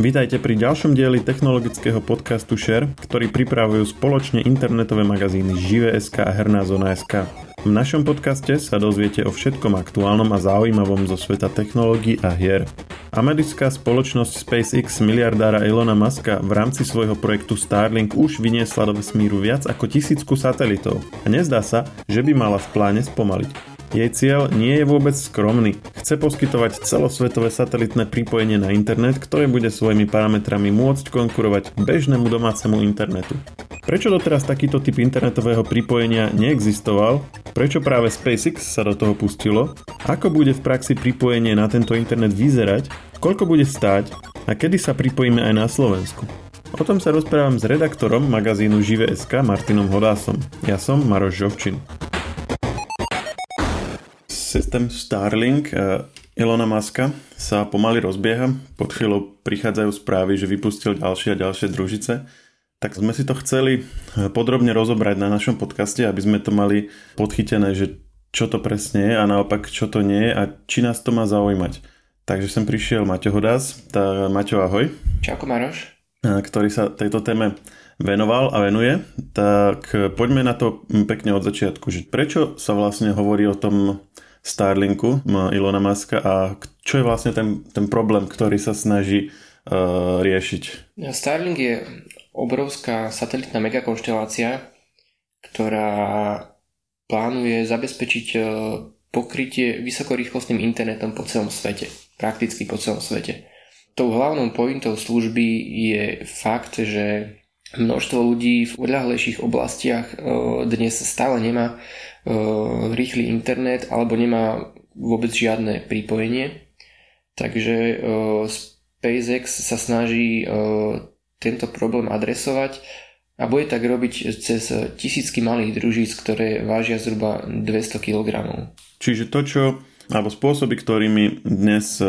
Vítajte pri ďalšom dieli technologického podcastu Share, ktorý pripravujú spoločne internetové magazíny Žive.sk a Herná zona.sk. V našom podcaste sa dozviete o všetkom aktuálnom a zaujímavom zo sveta technológií a hier. Americká spoločnosť SpaceX miliardára Elona Muska v rámci svojho projektu Starlink už vyniesla do vesmíru viac ako tisícku satelitov a nezdá sa, že by mala v pláne spomaliť. Jej cieľ nie je vôbec skromný. Chce poskytovať celosvetové satelitné pripojenie na internet, ktoré bude svojimi parametrami môcť konkurovať bežnému domácemu internetu. Prečo doteraz takýto typ internetového pripojenia neexistoval? Prečo práve SpaceX sa do toho pustilo? Ako bude v praxi pripojenie na tento internet vyzerať? Koľko bude stáť? A kedy sa pripojíme aj na Slovensku? O tom sa rozprávam s redaktorom magazínu Žive.sk Martinom Hodásom. Ja som Maroš Žovčin systém Starlink eh, Ilona Maska sa pomaly rozbieha. Pod chvíľou prichádzajú správy, že vypustil ďalšie a ďalšie družice. Tak sme si to chceli eh, podrobne rozobrať na našom podcaste, aby sme to mali podchytené, že čo to presne je a naopak čo to nie je a či nás to má zaujímať. Takže sem prišiel Maťo Hodás. Tá, Maťo, ahoj. Čauko Maroš. Eh, ktorý sa tejto téme venoval a venuje. Tak poďme na to pekne od začiatku. Že prečo sa vlastne hovorí o tom Starlinku Ilona Maska a čo je vlastne ten, ten problém, ktorý sa snaží uh, riešiť? Starlink je obrovská satelitná megakonštelácia, ktorá plánuje zabezpečiť uh, pokrytie vysokorýchlostným internetom po celom svete. Prakticky po celom svete. Tou hlavnou pointou služby je fakt, že množstvo ľudí v odľahlejších oblastiach uh, dnes stále nemá rýchly internet alebo nemá vôbec žiadne pripojenie. Takže uh, SpaceX sa snaží uh, tento problém adresovať a bude tak robiť cez tisícky malých družíc, ktoré vážia zhruba 200 kg. Čiže to, čo, alebo spôsoby, ktorými dnes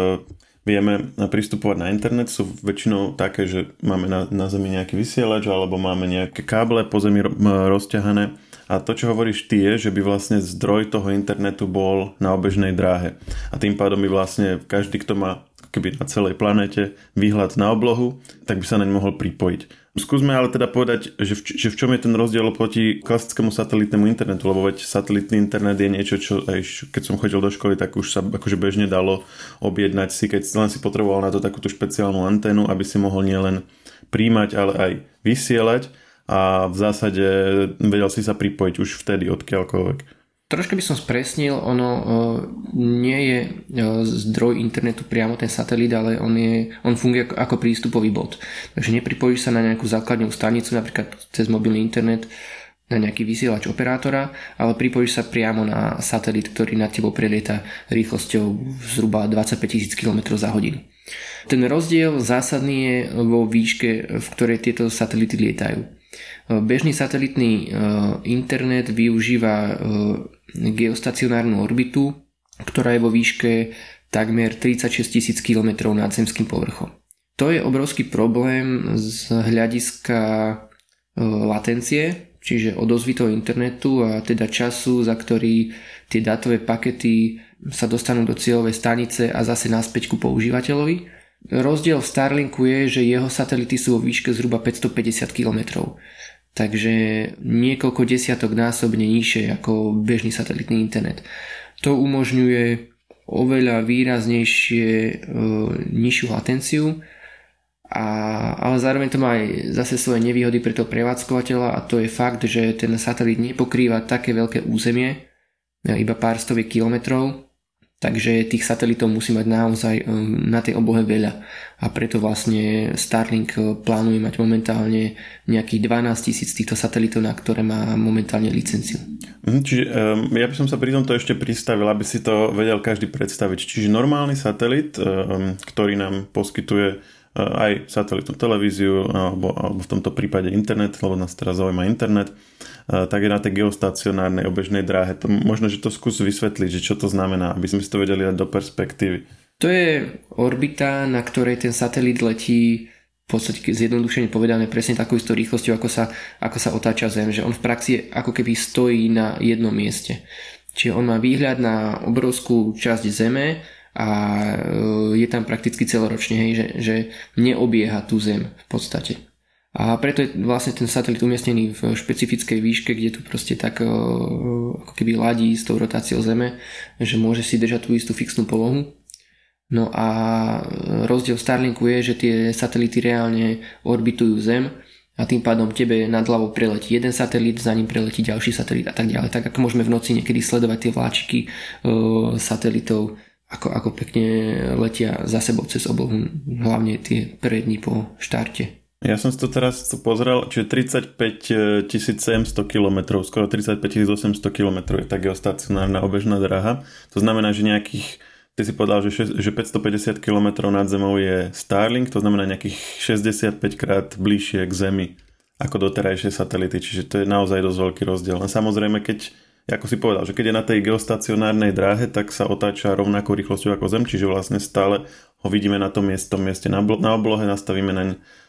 vieme pristupovať na internet sú väčšinou také, že máme na, na Zemi nejaký vysielač alebo máme nejaké káble po Zemi rozťahané a to, čo hovoríš ty, je, že by vlastne zdroj toho internetu bol na obežnej dráhe. A tým pádom by vlastne každý, kto má keby na celej planete výhľad na oblohu, tak by sa naň mohol pripojiť. Skúsme ale teda povedať, že v, že v čom je ten rozdiel oproti klasickému satelitnému internetu, lebo veď satelitný internet je niečo, čo aj keď som chodil do školy, tak už sa akože bežne dalo objednať si, keď len si potreboval na to takúto špeciálnu anténu, aby si mohol nielen príjmať, ale aj vysielať a v zásade vedel si sa pripojiť už vtedy odkiaľkoľvek. Troška by som spresnil, ono uh, nie je uh, zdroj internetu priamo ten satelit, ale on, je, on funguje ako, ako prístupový bod. Takže nepripojíš sa na nejakú základnú stanicu, napríklad cez mobilný internet, na nejaký vysielač operátora, ale pripojíš sa priamo na satelit, ktorý nad tebou prelieta rýchlosťou zhruba 25 000 km za hodinu. Ten rozdiel zásadný je vo výške, v ktorej tieto satelity lietajú. Bežný satelitný e, internet využíva e, geostacionárnu orbitu, ktorá je vo výške takmer 36 tisíc km nad zemským povrchom. To je obrovský problém z hľadiska e, latencie, čiže odozvy toho internetu a teda času, za ktorý tie dátové pakety sa dostanú do cieľovej stanice a zase naspäť ku používateľovi. Rozdiel v Starlinku je, že jeho satelity sú vo výške zhruba 550 km. Takže niekoľko desiatok násobne nižšie ako bežný satelitný internet. To umožňuje oveľa výraznejšie e, nižšiu latenciu, a, ale zároveň to má aj zase svoje nevýhody pre toho prevádzkovateľa a to je fakt, že ten satelit nepokrýva také veľké územie, iba pár stoviek kilometrov, Takže tých satelitov musí mať naozaj um, na tej oblohe veľa. A preto vlastne Starlink uh, plánuje mať momentálne nejakých 12 tisíc týchto satelitov, na ktoré má momentálne licenciu. Mhm, čiže um, ja by som sa pri tomto ešte pristavil, aby si to vedel každý predstaviť. Čiže normálny satelit, um, ktorý nám poskytuje aj satelitnú televíziu alebo, alebo v tomto prípade internet, lebo nás teraz zaujíma internet, tak je na tej geostacionárnej obežnej dráhe. To, možno, že to skús vysvetliť, že čo to znamená, aby sme si to vedeli dať do perspektívy. To je orbita, na ktorej ten satelit letí v podstate zjednodušene povedané presne takou istou rýchlosťou, ako sa, ako sa otáča Zem, že on v praxi ako keby stojí na jednom mieste. Čiže on má výhľad na obrovskú časť Zeme a je tam prakticky celoročne, hej, že, že neobieha tú Zem v podstate. A preto je vlastne ten satelit umiestnený v špecifickej výške, kde tu proste tak ako keby ladí s tou rotáciou Zeme, že môže si držať tú istú fixnú polohu. No a rozdiel Starlinku je, že tie satelity reálne orbitujú Zem a tým pádom tebe nad hlavou preletí jeden satelit, za ním preletí ďalší satelit a tak ďalej. Tak ako môžeme v noci niekedy sledovať tie vláčiky satelitov, ako, ako pekne letia za sebou cez oblohu, hlavne tie prvé po štarte. Ja som si to teraz pozrel, čiže 35 700 km, skoro 35 800 km je tá geostacionárna obežná dráha. To znamená, že nejakých, ty si povedal, že, že 550 km nad Zemou je Starlink, to znamená nejakých 65 krát bližšie k Zemi ako doterajšie satelity, čiže to je naozaj dosť veľký rozdiel. A samozrejme, keď ako si povedal, že keď je na tej geostacionárnej dráhe, tak sa otáča rovnakou rýchlosťou ako Zem, čiže vlastne stále ho vidíme na tom mieste, tom mieste. Na, na oblohe, nastavíme na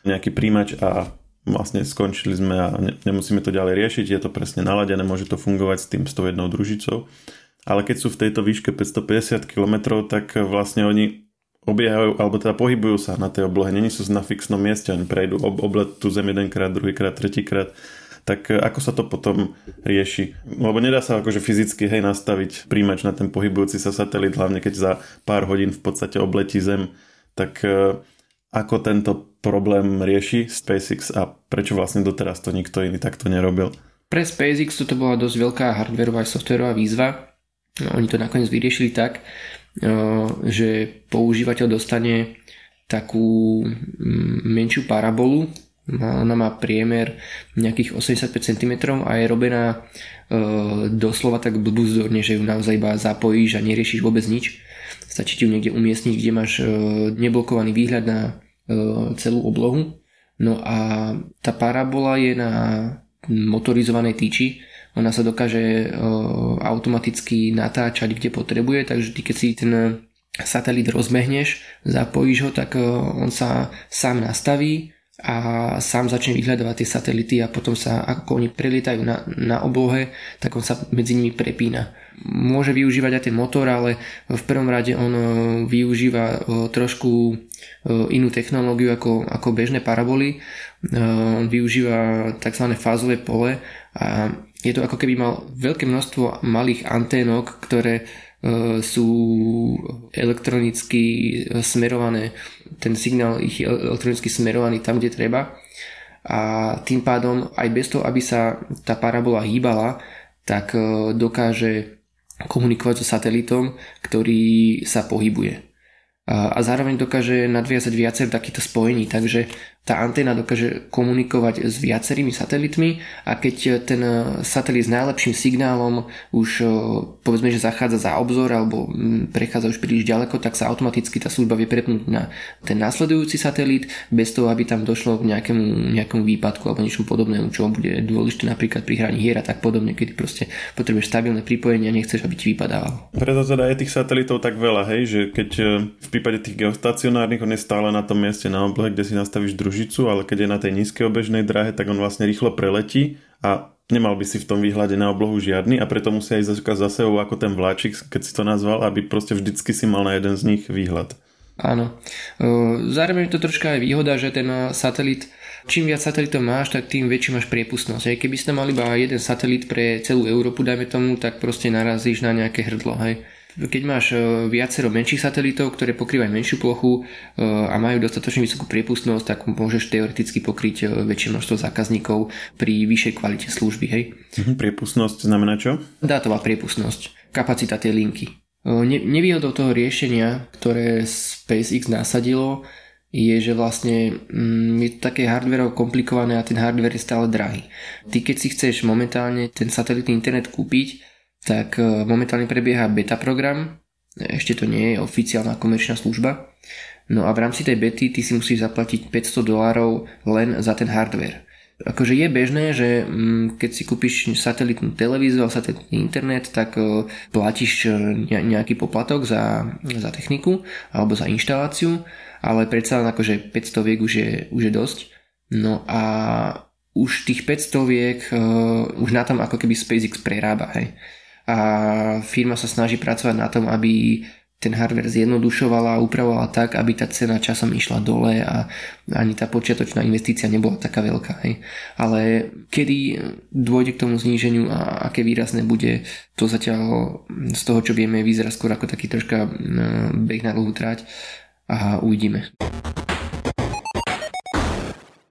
nejaký príjimač a vlastne skončili sme a ne, nemusíme to ďalej riešiť, je to presne naladené, môže to fungovať s tým s tou jednou družicou. Ale keď sú v tejto výške 550 km, tak vlastne oni obiehajú, alebo teda pohybujú sa na tej oblohe, není sú na fixnom mieste, oni prejdú ob, oblet tú zem jedenkrát, druhýkrát, tretíkrát tak e, ako sa to potom rieši? Lebo nedá sa akože fyzicky hej nastaviť príjimač na ten pohybujúci sa satelit, hlavne keď za pár hodín v podstate obletí Zem, tak e, ako tento problém rieši SpaceX a prečo vlastne doteraz to nikto iný takto nerobil? Pre SpaceX to bola dosť veľká hardwareová a softwarová výzva. No, oni to nakoniec vyriešili tak, e, že používateľ dostane takú menšiu parabolu, ona má priemer nejakých 85 cm a je robená e, doslova tak blbúzdorne, že ju naozaj iba zapojíš a neriešiš vôbec nič. Stačí ti ju niekde umiestniť, kde máš e, neblokovaný výhľad na e, celú oblohu. No a tá parabola je na motorizovanej tyči. Ona sa dokáže e, automaticky natáčať, kde potrebuje, takže ty keď si ten satelit rozmehneš, zapojíš ho, tak e, on sa sám nastaví a sám začne vyhľadávať tie satelity a potom sa, ako oni prelietajú na, na oblohe, tak on sa medzi nimi prepína. Môže využívať aj ten motor, ale v prvom rade on e, využíva e, trošku e, inú technológiu ako, ako bežné paraboly. On využíva tzv. fázové pole a je to ako keby mal veľké množstvo malých anténok, ktoré sú elektronicky smerované ten signál ich je elektronicky smerovaný tam, kde treba a tým pádom aj bez toho, aby sa tá parabola hýbala, tak e, dokáže komunikovať so satelitom, ktorý sa pohybuje. A zároveň dokáže nadviazať viacer takýchto spojení, takže tá anténa dokáže komunikovať s viacerými satelitmi a keď ten satelit s najlepším signálom už e, povedzme, že zachádza za obzor alebo prechádza už príliš ďaleko, tak sa automaticky tá služba vie prepnúť na ten následujúci satelit bez toho, aby tam došlo k nejakému, nejakému výpadku alebo niečomu podobnému, čo bude dôležité napríklad pri hraní hier a tak podobne, keď proste potrebuješ stabilné pripojenie a nechceš, aby ti vypadával. Preto teda je tých satelitov tak veľa, hej, že keď e, v prípade tých geostacionárnych on je stále na tom mieste na oblohe, kde si nastavíš druž družicu, ale keď je na tej nízkej obežnej dráhe, tak on vlastne rýchlo preletí a nemal by si v tom výhľade na oblohu žiadny a preto musia ísť za sebou ako ten vláčik, keď si to nazval, aby proste vždycky si mal na jeden z nich výhľad. Áno. Zároveň je to troška aj výhoda, že ten satelit čím viac satelitov máš, tak tým väčšiu máš priepustnosť. Aj keby ste mali iba jeden satelit pre celú Európu, dajme tomu, tak proste narazíš na nejaké hrdlo. Hej. Keď máš e, viacero menších satelitov, ktoré pokrývajú menšiu plochu e, a majú dostatočne vysokú priepustnosť, tak môžeš teoreticky pokryť e, väčšie množstvo zákazníkov pri vyššej kvalite služby. Hej. Mhm, priepustnosť znamená čo? Dátová priepustnosť, kapacita tej linky. Ne, nevýhodou toho riešenia, ktoré SpaceX nasadilo, je, že vlastne mm, je to také hardware komplikované a ten hardware je stále drahý. Ty keď si chceš momentálne ten satelitný internet kúpiť, tak e, momentálne prebieha beta program, ešte to nie je oficiálna komerčná služba. No a v rámci tej bety ty si musíš zaplatiť 500 dolárov len za ten hardware. Akože je bežné, že mm, keď si kúpiš satelitnú televíziu a satelitný internet, tak e, platíš e, nejaký poplatok za, za techniku alebo za inštaláciu, ale predsa len akože 500 viek už je, už je dosť. No a už tých 500 viek už na tom ako keby SpaceX prerába, hej a firma sa snaží pracovať na tom, aby ten hardware zjednodušovala a upravovala tak, aby tá cena časom išla dole a ani tá počiatočná investícia nebola taká veľká. Hej. Ale kedy dôjde k tomu zníženiu a aké výrazné bude, to zatiaľ z toho, čo vieme, vyzerá skôr ako taký troška beh na dlhú trať a uvidíme.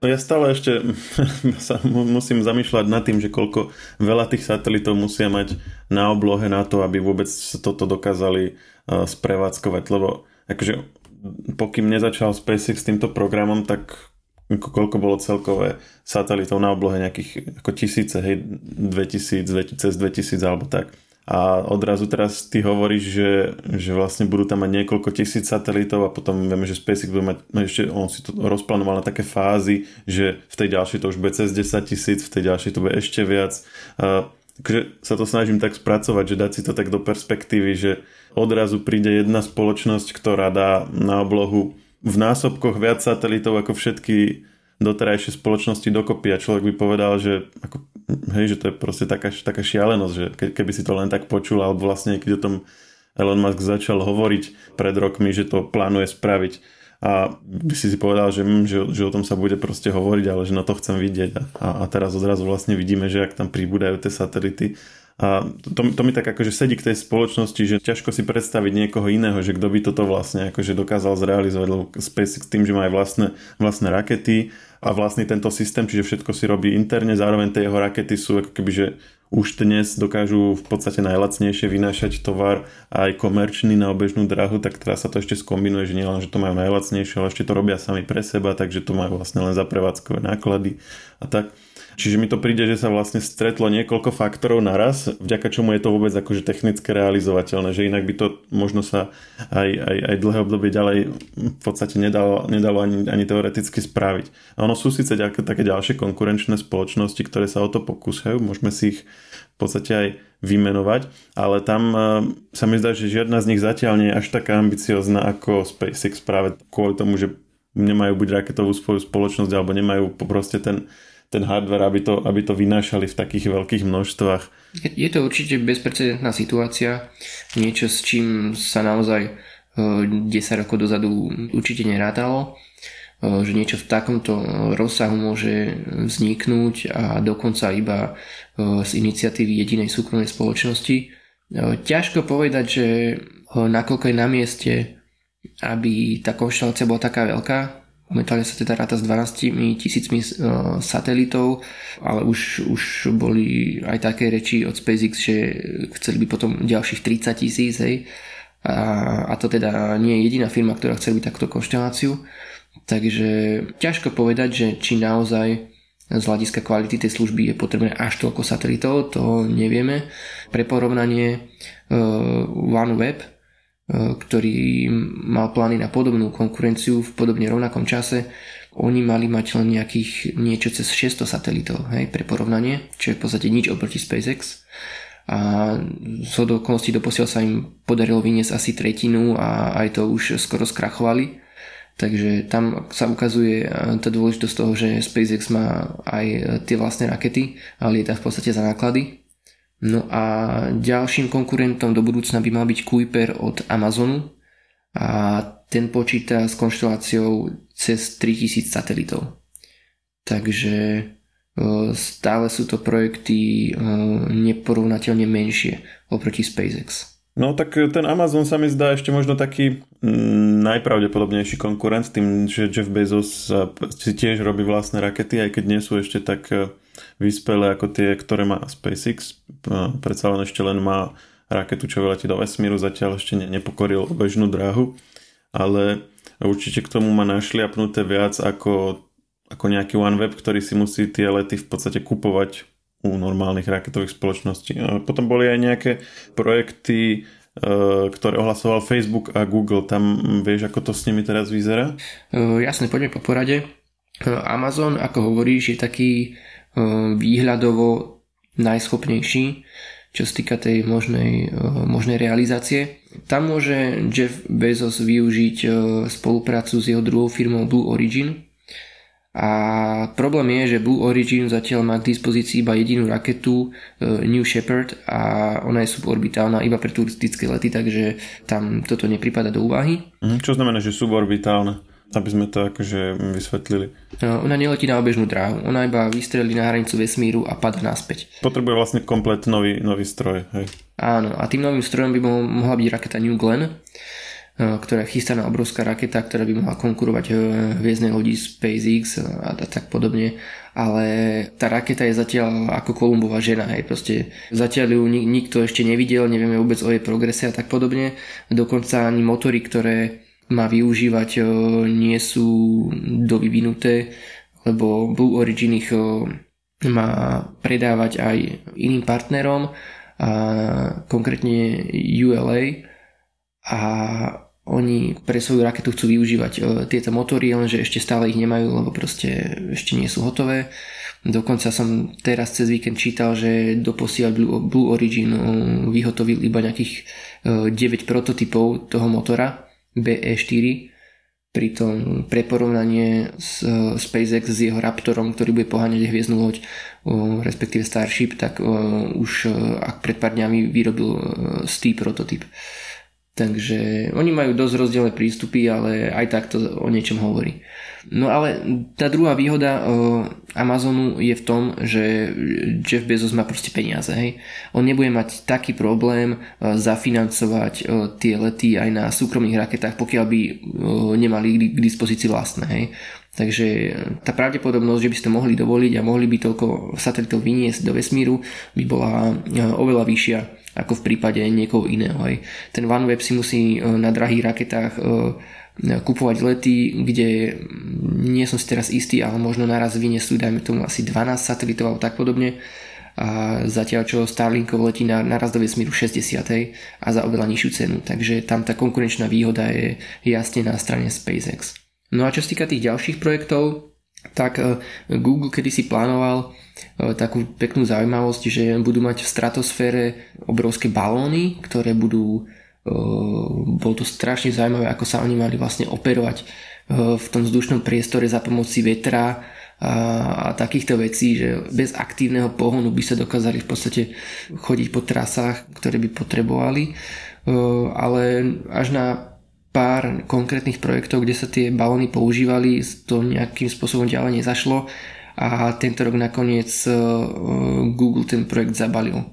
No ja stále ešte sa musím zamýšľať nad tým, že koľko veľa tých satelitov musia mať na oblohe na to, aby vôbec toto dokázali uh, sprevádzkovať, lebo akože pokým nezačal SpaceX s týmto programom, tak koľko bolo celkové satelitov na oblohe nejakých ako tisíce, hej, 2000, 2000 cez 2000 alebo tak a odrazu teraz ty hovoríš, že, že vlastne budú tam mať niekoľko tisíc satelitov a potom vieme, že SpaceX bude mať, ešte on si to rozplánoval na také fázy, že v tej ďalšej to už bude cez 10 tisíc, v tej ďalšej to bude ešte viac. A, takže sa to snažím tak spracovať, že dať si to tak do perspektívy, že odrazu príde jedna spoločnosť, ktorá dá na oblohu v násobkoch viac satelitov ako všetky doterajšie spoločnosti dokopy. A človek by povedal, že, ako, hej, že to je proste taká, taká šialenosť, že ke, keby si to len tak počul, alebo vlastne keď o tom Elon Musk začal hovoriť pred rokmi, že to plánuje spraviť. A by si si povedal, že, hm, že, že o tom sa bude proste hovoriť, ale že na to chcem vidieť. A, a teraz odrazu vlastne vidíme, že ak tam pribúdajú tie satelity. A to, to mi tak akože sedí k tej spoločnosti, že ťažko si predstaviť niekoho iného, že kto by toto vlastne akože dokázal zrealizovať, lebo SpaceX tým, že má aj vlastné, vlastné rakety a vlastný tento systém, čiže všetko si robí interne, zároveň tie jeho rakety sú ako keby, že už dnes dokážu v podstate najlacnejšie vynášať tovar aj komerčný na obežnú drahu, tak teraz sa to ešte skombinuje, že nielen, že to majú najlacnejšie, ale ešte to robia sami pre seba, takže to majú vlastne len za prevádzkové náklady a tak. Čiže mi to príde, že sa vlastne stretlo niekoľko faktorov naraz, vďaka čomu je to vôbec akože technicky realizovateľné, že inak by to možno sa aj, aj, aj dlhé obdobie ďalej v podstate nedalo, nedalo ani, ani teoreticky spraviť. A ono sú síce také ďalšie konkurenčné spoločnosti, ktoré sa o to pokúsajú, môžeme si ich v podstate aj vymenovať, ale tam e, sa mi zdá, že žiadna z nich zatiaľ nie je až taká ambiciozná ako SpaceX práve kvôli tomu, že nemajú buď raketovú svoju spoločnosť alebo nemajú proste ten ten hardware, aby to, aby to vynášali v takých veľkých množstvách. Je to určite bezprecedentná situácia, niečo s čím sa naozaj 10 e, rokov dozadu určite nerátalo, e, že niečo v takomto rozsahu môže vzniknúť a dokonca iba e, z iniciatívy jedinej súkromnej spoločnosti. Ťažko povedať, že nakoľko je na mieste, aby tá konštelácia bola taká veľká, Momentálne sa teda ráta s 12 tisícmi e, satelitov, ale už, už boli aj také reči od SpaceX, že chceli by potom ďalších 30 tisíc, hej. A, a to teda nie je jediná firma, ktorá chce byť takto konšteláciu. Takže ťažko povedať, že či naozaj z hľadiska kvality tej služby je potrebné až toľko satelitov, to nevieme. Pre porovnanie uh, OneWeb E, ktorý mal plány na podobnú konkurenciu v podobne rovnakom čase, oni mali mať len nejakých niečo cez 600 satelitov hej, pre porovnanie, čo je v podstate nič oproti SpaceX. A z okolností doposiaľ sa im podarilo vyniesť asi tretinu a aj to už skoro skrachovali. Takže tam sa ukazuje tá dôležitosť toho, že SpaceX má aj tie vlastné rakety a lieta v podstate za náklady No a ďalším konkurentom do budúcna by mal byť Kuiper od Amazonu a ten počíta s konšteláciou cez 3000 satelitov. Takže e, stále sú to projekty e, neporovnateľne menšie oproti SpaceX. No tak ten Amazon sa mi zdá ešte možno taký mm, najpravdepodobnejší konkurent tým, že Jeff Bezos si tiež robí vlastné rakety, aj keď nie sú ešte tak e, vyspelé ako tie, ktoré má SpaceX. Predsa len ešte len má raketu, čo vyletí do vesmíru, zatiaľ ešte nepokoril bežnú dráhu, ale určite k tomu má našliapnuté viac ako, ako nejaký OneWeb, ktorý si musí tie lety v podstate kupovať u normálnych raketových spoločností. Potom boli aj nejaké projekty, e, ktoré ohlasoval Facebook a Google. Tam vieš, ako to s nimi teraz vyzerá? Uh, jasne, poďme po porade. Amazon, ako hovoríš, je taký výhľadovo najschopnejší, čo sa týka tej možnej, eh, možnej realizácie. Tam môže Jeff Bezos využiť eh, spoluprácu s jeho druhou firmou Blue Origin A problém je, že Blue Origin zatiaľ má k dispozícii iba jedinú raketu e, New Shepard a ona je suborbitálna iba pre turistické lety, takže tam toto nepripada do úvahy. Mhm, čo znamená, že suborbitálna? Aby sme to akože vysvetlili. No, ona neletí na obežnú dráhu, ona iba vystrelí na hranicu vesmíru a pada naspäť. Potrebuje vlastne komplet nový, nový stroj. Hej. Áno, a tým novým strojom by mohla byť raketa New Glenn, E, ktorá je chystaná obrovská raketa, ktorá by mohla konkurovať e, hviezdnej lodi SpaceX a, a tak podobne, ale tá raketa je zatiaľ ako Kolumbová žena, hej, proste zatiaľ ju nik- nikto ešte nevidel, nevieme vôbec o jej progrese a tak podobne, dokonca ani motory, ktoré má využívať e, nie sú dovyvinuté, lebo Blue Origin ich má predávať aj iným partnerom a konkrétne ULA a oni pre svoju raketu chcú využívať e, tieto motory, lenže ešte stále ich nemajú, lebo proste ešte nie sú hotové. Dokonca som teraz cez víkend čítal, že doposiaľ Blue, Origin e, vyhotovil iba nejakých 9 e, prototypov toho motora BE4, pritom pre porovnanie s SpaceX s jeho Raptorom, ktorý bude poháňať hviezdnu loď, respektíve Starship, tak už ak pred pár dňami vyrobil stý prototyp. Takže oni majú dosť rozdielne prístupy, ale aj tak to o niečom hovorí. No ale tá druhá výhoda uh, Amazonu je v tom, že Jeff Bezos má proste peniaze. Hej. On nebude mať taký problém uh, zafinancovať uh, tie lety aj na súkromných raketách, pokiaľ by nemali k dispozícii vlastné. Hej. Takže tá pravdepodobnosť, že by ste mohli dovoliť a mohli by toľko satelitov vyniesť do vesmíru, by bola oveľa vyššia ako v prípade niekoho iného. Aj. Ten OneWeb si musí e, na drahých raketách e, kupovať lety, kde nie som si teraz istý, ale možno naraz vyniesú, dajme tomu asi 12 satelitov alebo tak podobne a zatiaľ čo Starlinkov letí na, naraz do vesmíru 60 a za oveľa nižšiu cenu, takže tam tá konkurenčná výhoda je jasne na strane SpaceX. No a čo sa týka tých ďalších projektov, tak e, Google kedysi plánoval takú peknú zaujímavosť, že budú mať v stratosfére obrovské balóny, ktoré budú e, bolo to strašne zaujímavé, ako sa oni mali vlastne operovať e, v tom vzdušnom priestore za pomoci vetra a, a takýchto vecí, že bez aktívneho pohonu by sa dokázali v podstate chodiť po trasách, ktoré by potrebovali, ale až na pár konkrétnych projektov, kde sa tie balóny používali, to nejakým spôsobom ďalej nezašlo a tento rok nakoniec e, Google ten projekt zabalil.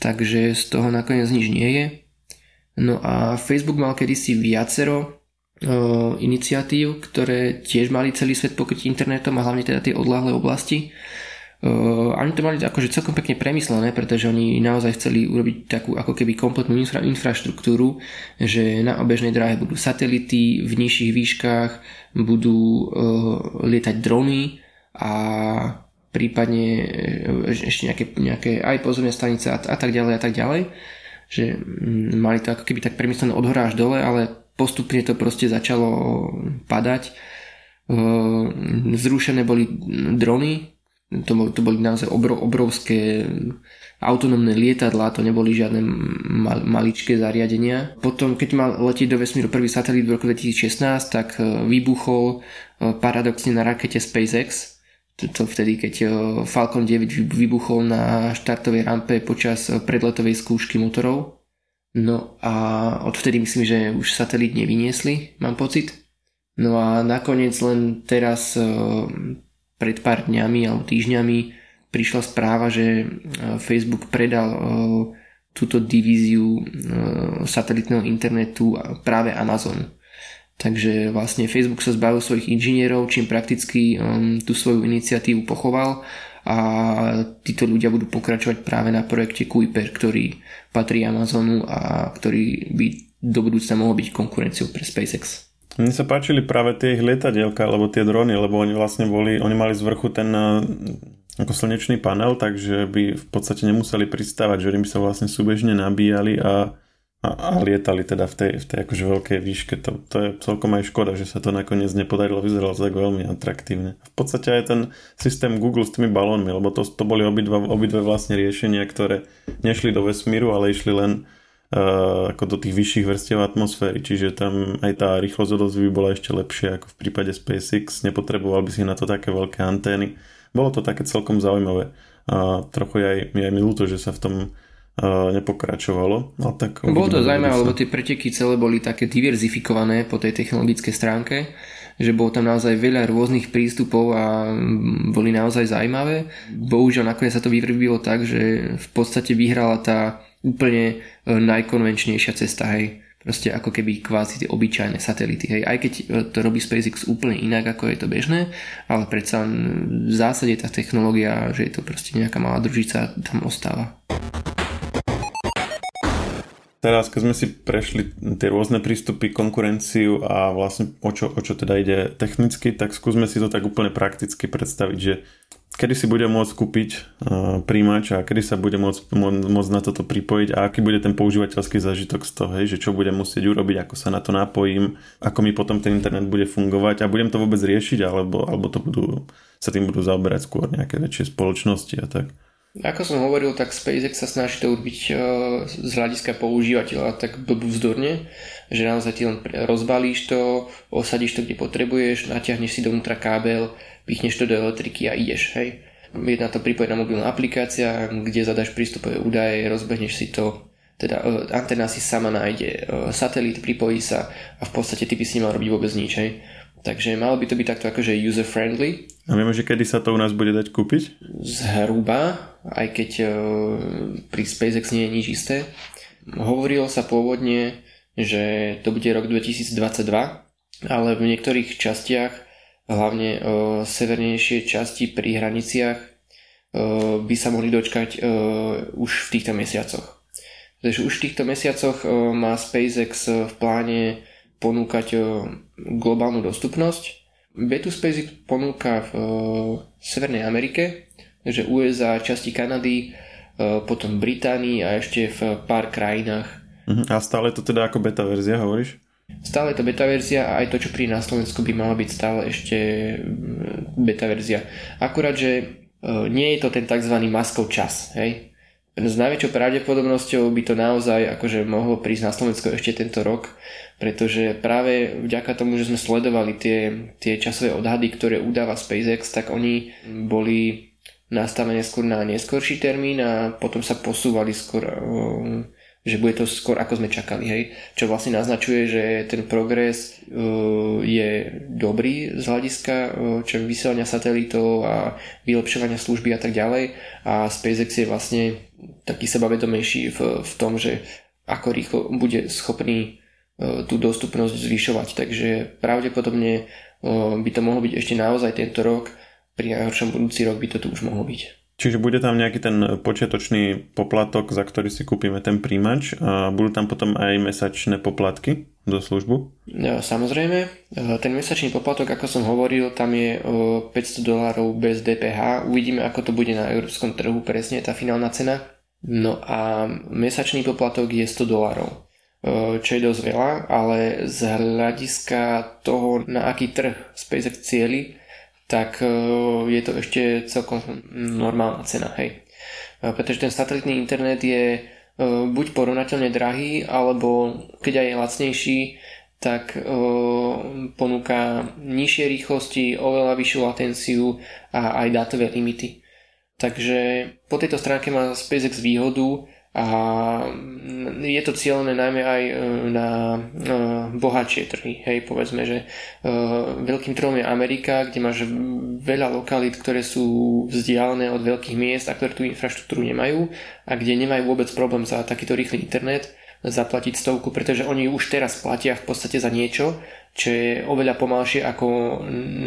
Takže z toho nakoniec nič nie je. No a Facebook mal kedysi viacero uh, iniciatív, ktoré tiež mali celý svet pokryť internetom a hlavne teda tie odláhle oblasti. Uh, oni to mali akože celkom pekne premyslené, pretože oni naozaj chceli urobiť takú ako keby kompletnú infra, infraštruktúru, že na obežnej dráhe budú satelity, v nižších výškach budú uh, lietať drony, a prípadne e, ešte nejaké, nejaké aj pozorné stanice a, a tak ďalej a tak ďalej že mm, mali to ako keby tak premyslené od hora až dole, ale postupne to proste začalo padať. E, zrušené boli drony, to, to boli naozaj obrov, obrovské autonómne lietadlá, to neboli žiadne mal, maličké zariadenia. Potom, keď mal letieť do vesmíru prvý satelit v roku 2016, tak e, vybuchol paradoxne na rakete SpaceX, to vtedy, keď eh, Falcon 9 vybuchol na štartovej rampe počas eh, predletovej skúšky motorov. No a odvtedy myslím, že už satelit nevyniesli, mám pocit. No a nakoniec len teraz eh, pred pár dňami alebo týždňami prišla správa, že Facebook predal túto divíziu satelitného internetu práve Amazonu. Takže vlastne Facebook sa zbavil svojich inžinierov, čím prakticky um, tú svoju iniciatívu pochoval a títo ľudia budú pokračovať práve na projekte Kuiper, ktorý patrí Amazonu a ktorý by do budúcna mohol byť konkurenciou pre SpaceX. Mne sa páčili práve tie ich lietadielka, alebo tie drony, lebo oni vlastne boli, oni mali z vrchu ten uh, ako slnečný panel, takže by v podstate nemuseli pristávať, že by sa vlastne súbežne nabíjali a a, a lietali teda v tej, v tej akože veľkej výške. To, to je celkom aj škoda, že sa to nakoniec nepodarilo, vyzeralo tak veľmi atraktívne. V podstate aj ten systém Google s tými balónmi, lebo to, to boli obidva, obidve vlastne riešenia, ktoré nešli do vesmíru, ale išli len ako do tých vyšších vrstiev atmosféry, čiže tam aj tá rýchlosť odozvy bola ešte lepšia ako v prípade SpaceX, nepotreboval by si na to také veľké antény. Bolo to také celkom zaujímavé a trochu aj, mi aj milú to, že sa v tom uh, nepokračovalo. No, tak Bolo to zaujímavé, lebo tie preteky celé boli také diverzifikované po tej technologickej stránke že bolo tam naozaj veľa rôznych prístupov a boli naozaj zaujímavé. Bohužiaľ nakoniec sa to vyvrbilo tak, že v podstate vyhrala tá úplne e, najkonvenčnejšia cesta, hej. Proste ako keby kvázi tie obyčajné satelity, hej. Aj keď e, to robí SpaceX úplne inak, ako je to bežné, ale predsa v zásade tá technológia, že je to proste nejaká malá družica, tam ostáva. Teraz, keď sme si prešli tie rôzne prístupy, konkurenciu a vlastne o čo, o čo teda ide technicky, tak skúsme si to tak úplne prakticky predstaviť, že kedy si bude môcť kúpiť uh, príjimač a kedy sa bude môcť, môcť na toto pripojiť a aký bude ten používateľský zážitok z toho, hej, že čo budem musieť urobiť, ako sa na to napojím, ako mi potom ten internet bude fungovať a budem to vôbec riešiť, alebo, alebo to budú, sa tým budú zaoberať skôr nejaké väčšie spoločnosti a tak. Ako som hovoril, tak SpaceX sa snaží to urobiť e, z hľadiska používateľa tak vzdorne, že naozaj ty len rozbalíš to, osadíš to, kde potrebuješ, natiahneš si dovnútra kábel, pichneš to do elektriky a ideš, hej. Je na to pripojená mobilná aplikácia, kde zadaš prístupové údaje, rozbehneš si to, teda e, antena si sama nájde e, satelit, pripojí sa a v podstate ty by si nemal robiť vôbec nič, hej. Takže malo by to byť takto akože user-friendly. A vieme, že kedy sa to u nás bude dať kúpiť? Zhruba, aj keď uh, pri SpaceX nie je nič isté. Hovorilo sa pôvodne, že to bude rok 2022, ale v niektorých častiach, hlavne uh, severnejšie časti pri hraniciach, uh, by sa mohli dočkať už v týchto mesiacoch. Takže už v týchto mesiacoch má SpaceX v pláne ponúkať e, globálnu dostupnosť. Betu SpaceX ponúka v e, Severnej Amerike, takže USA, časti Kanady, e, potom Británii a ešte v pár krajinách. Mhm. A stále to teda ako beta verzia, hovoríš? Stále je to beta verzia a aj to, čo príde na Slovensku, by mala byť stále ešte beta verzia. Akurát, že nie je to ten tzv. maskov čas. Hej? S najväčšou pravdepodobnosťou by to naozaj akože mohlo prísť na Slovensko ešte tento rok, pretože práve vďaka tomu, že sme sledovali tie, tie časové odhady, ktoré udáva SpaceX, tak oni boli nastavené skôr na neskorší termín a potom sa posúvali skôr že bude to skôr ako sme čakali, hej. Čo vlastne naznačuje, že ten progres uh, je dobrý z hľadiska uh, čo vysielania satelitov a vylepšovania služby a tak ďalej a SpaceX je vlastne taký sebavedomejší v, v tom, že ako rýchlo bude schopný uh, tú dostupnosť zvyšovať. Takže pravdepodobne by to mohlo byť ešte naozaj tento rok, pri najhoršom budúci rok by to tu už mohlo byť. Čiže bude tam nejaký ten počiatočný poplatok, za ktorý si kúpime ten príjimač a budú tam potom aj mesačné poplatky do službu? No, samozrejme, e, ten mesačný poplatok, ako som hovoril, tam je 500 dolárov bez DPH. Uvidíme, ako to bude na európskom trhu presne tá finálna cena. No a mesačný poplatok je 100 dolárov e, čo je dosť veľa, ale z hľadiska toho, na aký trh SpaceX cieli, tak e, je to ešte celkom normálna cena, hej. E, pretože ten satelitný internet je e, buď porovnateľne drahý, alebo keď aj je lacnejší, tak ponúka nižšie rýchlosti, oveľa vyššiu latenciu a aj dátové limity. Takže po tejto stránke má SpaceX výhodu, a je to cieľené najmä aj e, na e, bohatšie trhy. Hej, povedzme, že e, veľkým trhom je Amerika, kde máš veľa lokalít, ktoré sú vzdialené od veľkých miest a ktoré tú infraštruktúru nemajú a kde nemajú vôbec problém za takýto rýchly internet zaplatiť stovku, pretože oni už teraz platia v podstate za niečo, čo je oveľa pomalšie ako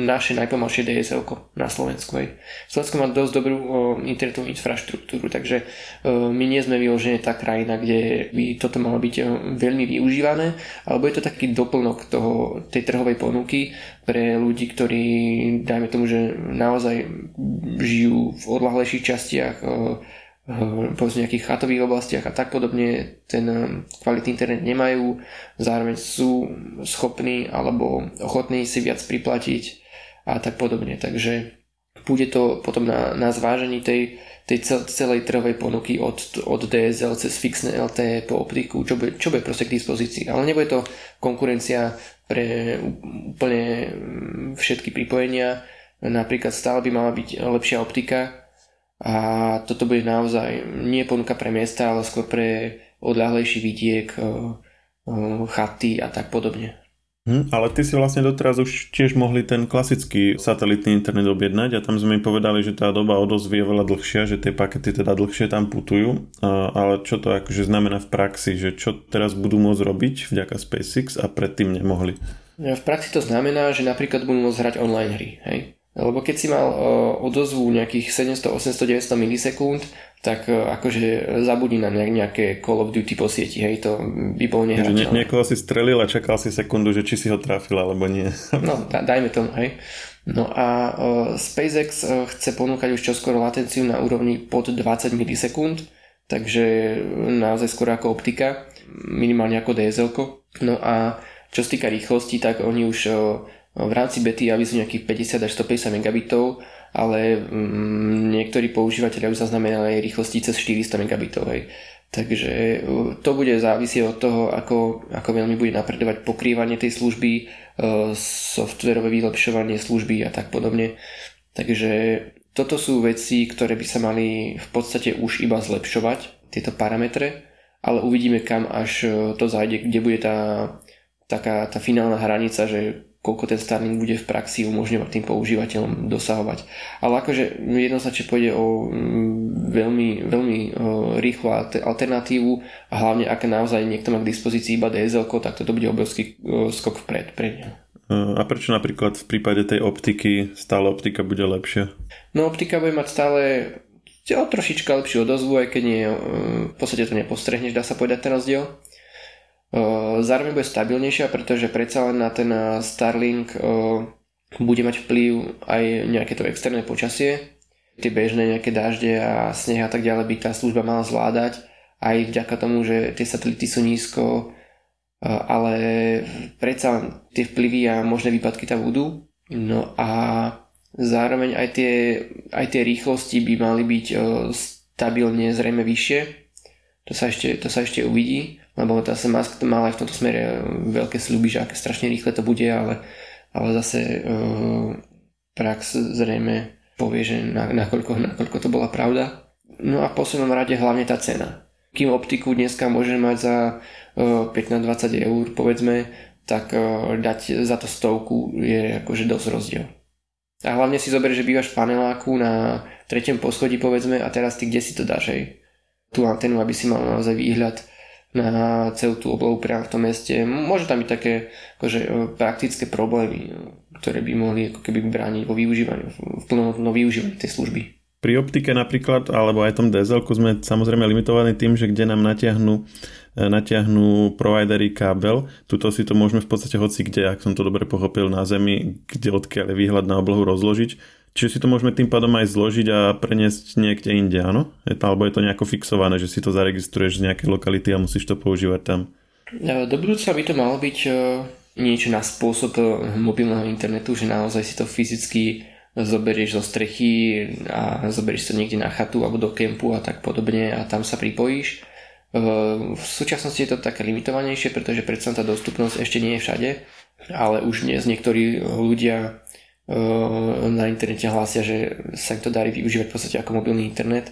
naše najpomalšie DSL na Slovensku. Aj. Slovensko má dosť dobrú o, internetovú infraštruktúru, takže my nie sme vyložené tá krajina, kde by toto malo byť veľmi využívané, alebo je to taký doplnok toho, tej trhovej ponuky pre ľudí, ktorí, dajme tomu, že naozaj žijú v odlahlejších častiach povedzme nejakých chatových oblastiach a tak podobne ten eh, kvalitný internet nemajú, zároveň sú schopní alebo ochotní si viac priplatiť a tak podobne. Takže bude to potom na, na zvážení tej, tej celej trhovej ponuky od, od DSL cez fixné LTE po optiku, čo bude, čo bude proste k dispozícii. Ale nebude to konkurencia pre úplne všetky pripojenia. Napríklad stále by mala byť lepšia optika a toto bude naozaj nie ponuka pre miesta, ale skôr pre odľahlejší vidiek, chaty a tak podobne. Hm, ale ty si vlastne doteraz už tiež mohli ten klasický satelitný internet objednať a tam sme im povedali, že tá doba odozvy je veľa dlhšia, že tie pakety teda dlhšie tam putujú, a, ale čo to akože znamená v praxi, že čo teraz budú môcť robiť vďaka SpaceX a predtým nemohli? V praxi to znamená, že napríklad budú môcť hrať online hry, hej? Lebo keď si mal odozvu nejakých 700, 800, 900 milisekúnd, tak e, akože zabudni na nejaké Call of Duty po sieti, hej, to by bolo nehrateľné. Nie, niekoho si strelil a čakal si sekundu, že či si ho trafil alebo nie. No, da, dajme tomu, hej. No a uh, SpaceX chce ponúkať už čoskoro latenciu na úrovni pod 20 milisekúnd, takže naozaj skoro ako optika, minimálne ako DSL. No a čo sa týka rýchlosti, tak oni už v rámci bety avizujú nejakých 50 až 150 megabitov, ale mm, niektorí používateľia už zaznamenali rýchlosti cez 400 megabitov. Hej. Takže to bude závisieť od toho, ako, ako veľmi bude napredovať pokrývanie tej služby, uh, softverové vylepšovanie služby a tak podobne. Takže toto sú veci, ktoré by sa mali v podstate už iba zlepšovať, tieto parametre, ale uvidíme kam až uh, to zajde, kde bude tá, taká tá finálna hranica, že koľko ten Starlink bude v praxi umožňovať tým používateľom dosahovať. Ale akože jednoznačne pôjde o mm, veľmi, veľmi rýchlu alternatívu a hlavne ak naozaj niekto má k dispozícii iba DSL, tak toto bude obrovský skok vpred pre neho. A prečo napríklad v prípade tej optiky stále optika bude lepšia? No optika bude mať stále o trošička lepšiu odozvu, aj keď nie, v podstate to nepostrehneš, dá sa povedať ten rozdiel. Zároveň bude stabilnejšia, pretože predsa len na ten Starlink bude mať vplyv aj nejaké to externé počasie. Tie bežné nejaké dažde a sneh a tak ďalej by tá služba mala zvládať aj vďaka tomu, že tie satelity sú nízko, ale predsa tie vplyvy a možné výpadky tam budú. No a zároveň aj tie, aj tie rýchlosti by mali byť stabilne zrejme vyššie. To sa ešte, to sa ešte uvidí lebo zase Musk mal aj v tomto smere veľké sľuby, že aké strašne rýchle to bude, ale, ale zase uh, prax zrejme povie, že na, nakoľko, nakoľko to bola pravda. No a v poslednom rade hlavne tá cena. Kým optiku dneska môže mať za uh, 15-20 eur, povedzme, tak dať za to stovku je akože dosť rozdiel. A hlavne si zober, že bývaš v paneláku na treťom poschodí, povedzme, a teraz ty kde si to dáš, hej? Tú antenu, aby si mal naozaj výhľad na celú tú oblohu priamo v tom meste. Môžu tam byť také akože, e, praktické problémy, e, ktoré by mohli ako keby brániť vo využívaní, v plnohodnotnom využívaní tej služby. Pri optike napríklad, alebo aj tom DSL sme samozrejme limitovaní tým, že kde nám natiahnu, e, natiahnu providery kábel. Tuto si to môžeme v podstate hoci kde, ak som to dobre pochopil, na Zemi, kde odkiaľ je výhľad na oblohu rozložiť Čiže si to môžeme tým pádom aj zložiť a preniesť niekde inde, áno? Je to, alebo je to nejako fixované, že si to zaregistruješ z nejakej lokality a musíš to používať tam? Do budúca by to malo byť e, niečo na spôsob e, mobilného internetu, že naozaj si to fyzicky zoberieš zo strechy a zoberieš to niekde na chatu alebo do kempu a tak podobne a tam sa pripojíš. E, v súčasnosti je to také limitovanejšie, pretože predsa tá dostupnosť ešte nie je všade, ale už dnes niektorí ľudia na internete hlásia, že sa im to darí využívať v podstate ako mobilný internet,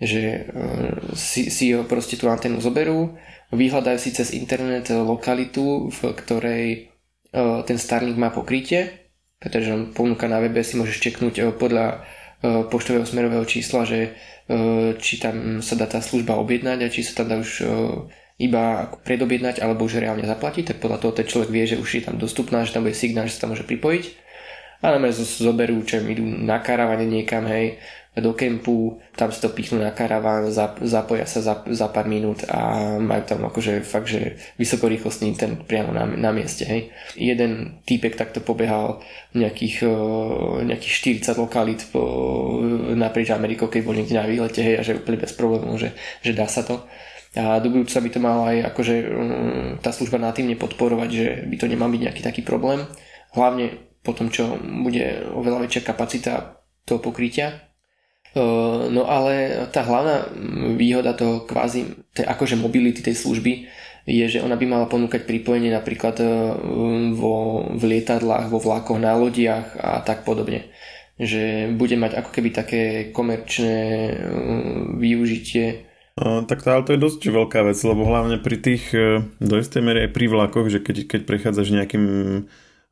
že eh, si, si proste tú anténu zoberú, vyhľadajú si cez internet lokalitu, v ktorej eh, ten Starlink má pokrytie, pretože on ponúka na webe, si môžeš čeknúť podľa poštového smerového čísla, že či tam sa dá tá služba objednať a či sa tam dá už iba predobjednať alebo už reálne zaplatiť, tak podľa toho ten človek vie, že už je tam dostupná, že tam bude signál, že sa tam môže pripojiť a na zoberú, čo idú na karavane niekam, hej, do kempu, tam si to pichnú na karaván, zapoja sa za, za pár minút a majú tam akože fakt, že vysokorýchlostný internet priamo na, na mieste, hej. Jeden týpek takto pobehal nejakých, nejakých 40 lokalít po, naprieč Amerikou, keď bol niekde na výlete, hej, a že úplne bez problémov, že, že dá sa to. A do budúca by to malo aj akože mm, tá služba natívne podporovať, že by to nemal byť nejaký taký problém. Hlavne po tom, čo bude oveľa väčšia kapacita toho pokrytia. No ale tá hlavná výhoda toho kvázi, tej akože mobility tej služby je, že ona by mala ponúkať pripojenie napríklad vo, v lietadlách, vo vlakoch, na lodiach a tak podobne. Že bude mať ako keby také komerčné využitie tak to, ale to je dosť veľká vec, lebo hlavne pri tých, e, do istej miery aj pri vlakoch, že keď, keď prechádzaš nejakým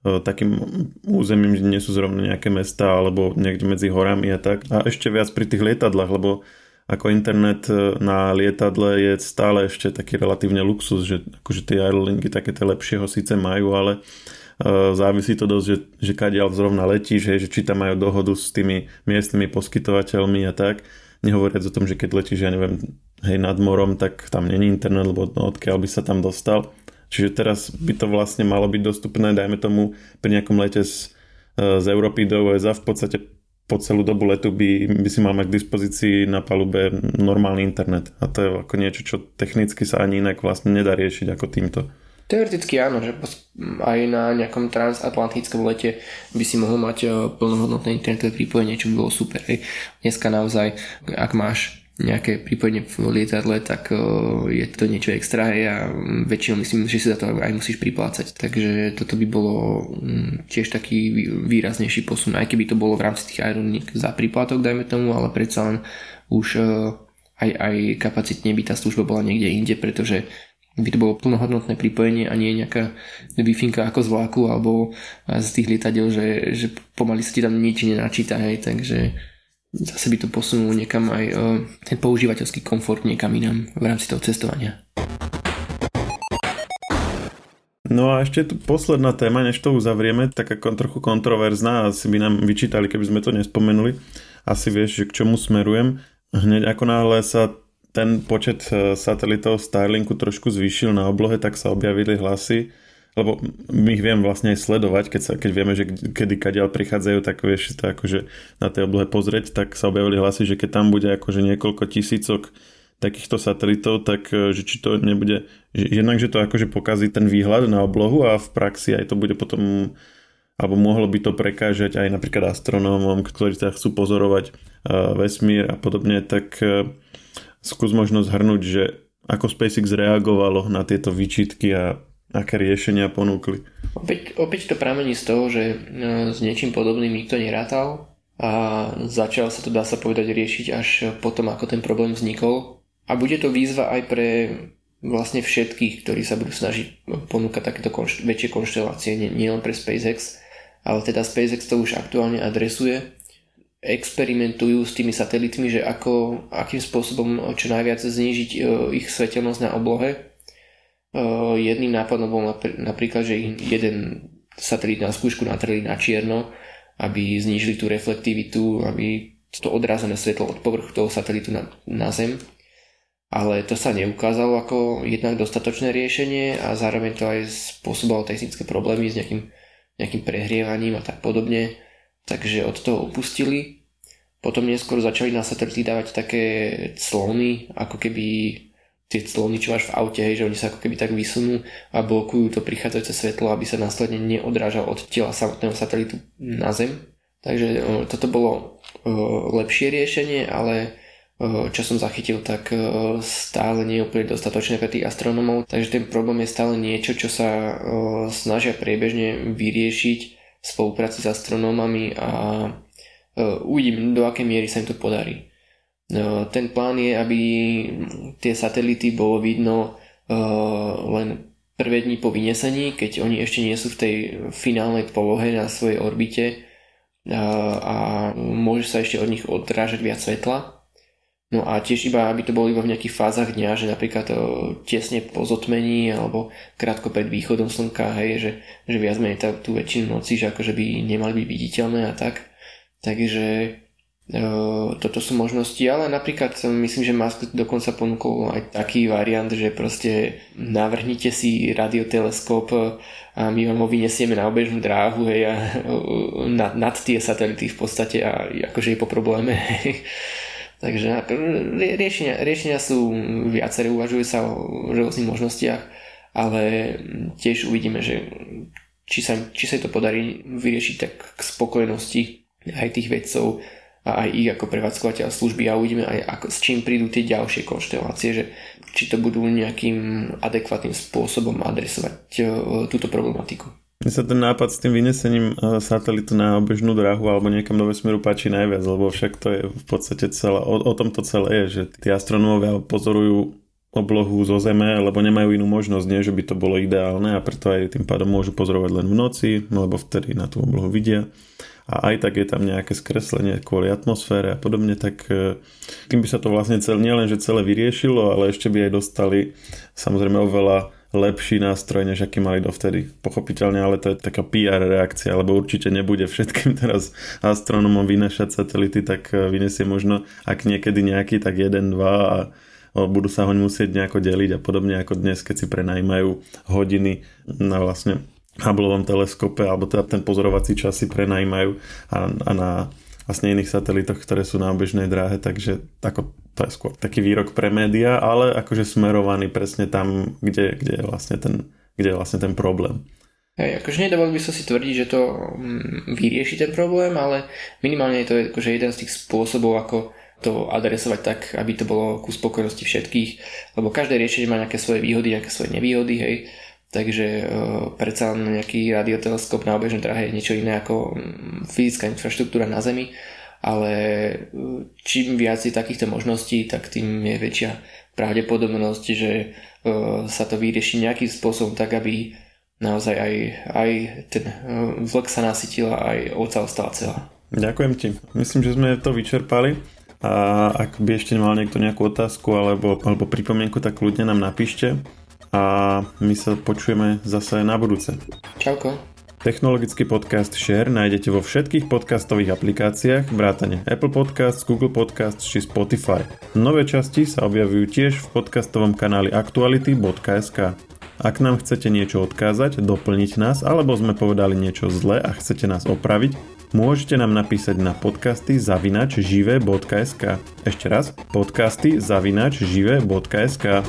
takým územím, kde nie sú zrovna nejaké mesta alebo niekde medzi horami a tak. A ešte viac pri tých lietadlách, lebo ako internet e, na lietadle je stále ešte taký relatívne luxus, že akože tie aerolinky také tie lepšie ho síce majú, ale závisí to dosť, že, že kadiaľ zrovna letíš, hej, že či tam majú dohodu s tými miestnymi poskytovateľmi a tak. Nehovoriac o tom, že keď letíš, ja neviem, hej, nad morom, tak tam není internet, lebo odkiaľ by sa tam dostal. Čiže teraz by to vlastne malo byť dostupné, dajme tomu, pri nejakom lete z, e, z Európy do USA v podstate po celú dobu letu by, by si mal mať k dispozícii na palube normálny internet. A to je ako niečo, čo technicky sa ani inak vlastne nedá riešiť ako týmto. Teoreticky áno, že aj na nejakom transatlantickom lete by si mohol mať e, plnohodnotné internetové pripojenie, čo by bolo super. Dneska naozaj, ak máš nejaké pripojenie v lietadle, tak je to niečo extra a väčšinou myslím, že si za to aj musíš priplácať. Takže toto by bolo mm, tiež taký výraznejší posun, aj keby to bolo v rámci tých aeroník za príplatok, dajme tomu, ale predsa len už aj, aj kapacitne by tá služba bola niekde inde, pretože by to bolo plnohodnotné pripojenie a nie nejaká wi ako z vlaku alebo z tých lietadiel, že, že pomaly sa ti tam nič nenačíta, hej, takže zase by to posunulo niekam aj uh, ten používateľský komfort niekam inám v rámci toho cestovania. No a ešte tu posledná téma, než to uzavrieme, taká trochu kontroverzná, asi by nám vyčítali, keby sme to nespomenuli. Asi vieš, že k čomu smerujem. Hneď ako náhle sa ten počet e, satelitov Starlinku trošku zvýšil na oblohe, tak sa objavili hlasy, lebo my ich viem vlastne aj sledovať, keď, sa, keď vieme, že kedy kadiaľ prichádzajú, tak vieš to akože na tej oblohe pozrieť, tak sa objavili hlasy, že keď tam bude akože niekoľko tisícok takýchto satelitov, tak e, že či to nebude, že jednak, že to akože pokazí ten výhľad na oblohu a v praxi aj to bude potom alebo mohlo by to prekážať aj napríklad astronómom, ktorí sa chcú pozorovať uh, vesmír a podobne, tak uh, skús možno zhrnúť, že ako SpaceX reagovalo na tieto výčitky a aké riešenia ponúkli. Opäť, opäť to pramení z toho, že e, s niečím podobným nikto nerátal a začal sa to, dá sa povedať, riešiť až potom, ako ten problém vznikol. A bude to výzva aj pre vlastne všetkých, ktorí sa budú snažiť ponúkať takéto konšt- väčšie konštelácie, nie, nie pre SpaceX, ale teda SpaceX to už aktuálne adresuje. Experimentujú s tými satelitmi, že ako, akým spôsobom čo najviac znížiť e, ich svetelnosť na oblohe, jedným nápadom bol napríklad, že jeden satelit na skúšku natreli na čierno, aby znížili tú reflektivitu, aby to odrázené svetlo od povrchu toho satelitu na, na Zem. Ale to sa neukázalo ako jednak dostatočné riešenie a zároveň to aj spôsobalo technické problémy s nejakým, nejakým prehrievaním a tak podobne. Takže od toho upustili. Potom neskôr začali na satelity dávať také clony, ako keby tie clony, čo máš v aute, hej, že oni sa ako keby tak vysunú a blokujú to prichádzajúce svetlo, aby sa následne neodrážal od tela samotného satelitu na Zem. Takže o, toto bolo o, lepšie riešenie, ale o, čo som zachytil, tak stále nie je úplne dostatočné pre tých astronomov, takže ten problém je stále niečo, čo sa snažia priebežne vyriešiť v spolupráci s astronómami a uvidím, do akej miery sa im to podarí. No, ten plán je, aby tie satelity bolo vidno eh, len prvé dní po vynesení, keď oni ešte nie sú v tej finálnej polohe na svojej orbite a, eh, a môže sa ešte od nich odrážať viac svetla. No a tiež iba, aby to bolo iba v nejakých fázach dňa, že napríklad eh, tesne po zotmení alebo krátko pred východom slnka, hej, že, že viac menej tú väčšinu noci, že akože by nemali byť viditeľné a tak. Takže toto sú možnosti, ale napríklad myslím, že Musk dokonca ponúkol aj taký variant, že proste navrhnite si radioteleskop a my vám ho vyniesieme na obežnú dráhu hej, a nad, nad tie satelity v podstate a akože je po probléme. Takže riešenia, riešenia sú viaceré, uvažuje sa o rôznych možnostiach, ale tiež uvidíme, že či sa, či sa to podarí vyriešiť tak k spokojnosti aj tých vedcov, a aj ich ako prevádzkovateľ služby a uvidíme aj ako, s čím prídu tie ďalšie konštelácie, že či to budú nejakým adekvátnym spôsobom adresovať uh, túto problematiku. Mne sa ten nápad s tým vynesením e, satelitu na obežnú dráhu alebo niekam do vesmíru páči najviac, lebo však to je v podstate celé, o, o tom to celé je, že tí astronómovia pozorujú oblohu zo Zeme, lebo nemajú inú možnosť, nie, že by to bolo ideálne a preto aj tým pádom môžu pozorovať len v noci, lebo vtedy na tú oblohu vidia a aj tak je tam nejaké skreslenie kvôli atmosfére a podobne, tak e, tým by sa to vlastne cel, nielen, že celé vyriešilo, ale ešte by aj dostali samozrejme oveľa lepší nástroj, než aký mali dovtedy. Pochopiteľne, ale to je taká PR reakcia, lebo určite nebude všetkým teraz astronomom vynašať satelity, tak e, vyniesie možno, ak niekedy nejaký, tak jeden, dva a budú sa hoň musieť nejako deliť a podobne ako dnes, keď si prenajímajú hodiny na vlastne Hubbleovom teleskope, alebo teda ten pozorovací čas si prenajímajú a, a na vlastne iných satelitoch, ktoré sú na obežnej dráhe, takže ako, to je skôr taký výrok pre média, ale akože smerovaný presne tam, kde, kde, je, vlastne ten, kde je vlastne ten problém. Hej, akože nedovolil by som si tvrdiť, že to mm, vyrieši ten problém, ale minimálne je to akože jeden z tých spôsobov, ako to adresovať tak, aby to bolo ku spokojnosti všetkých, lebo každé riešenie má nejaké svoje výhody, nejaké svoje nevýhody, hej. Takže uh, predsa len nejaký radioteleskop na obežnej dráhe je niečo iné ako um, fyzická infraštruktúra na Zemi, ale uh, čím viac je takýchto možností, tak tým je väčšia pravdepodobnosť, že uh, sa to vyrieši nejakým spôsobom tak, aby naozaj aj, aj ten uh, vlk sa nasytil aj ovca ostala celá. Ďakujem ti. Myslím, že sme to vyčerpali. A ak by ešte mal niekto nejakú otázku alebo, alebo pripomienku, tak kľudne nám napíšte a my sa počujeme zase na budúce. Čauko. Technologický podcast Share nájdete vo všetkých podcastových aplikáciách vrátane Apple Podcasts, Google Podcasts či Spotify. Nové časti sa objavujú tiež v podcastovom kanáli aktuality.sk. Ak nám chcete niečo odkázať, doplniť nás, alebo sme povedali niečo zle a chcete nás opraviť, môžete nám napísať na podcasty zavinač žive.sk. Ešte raz, podcasty zavinač žive.sk.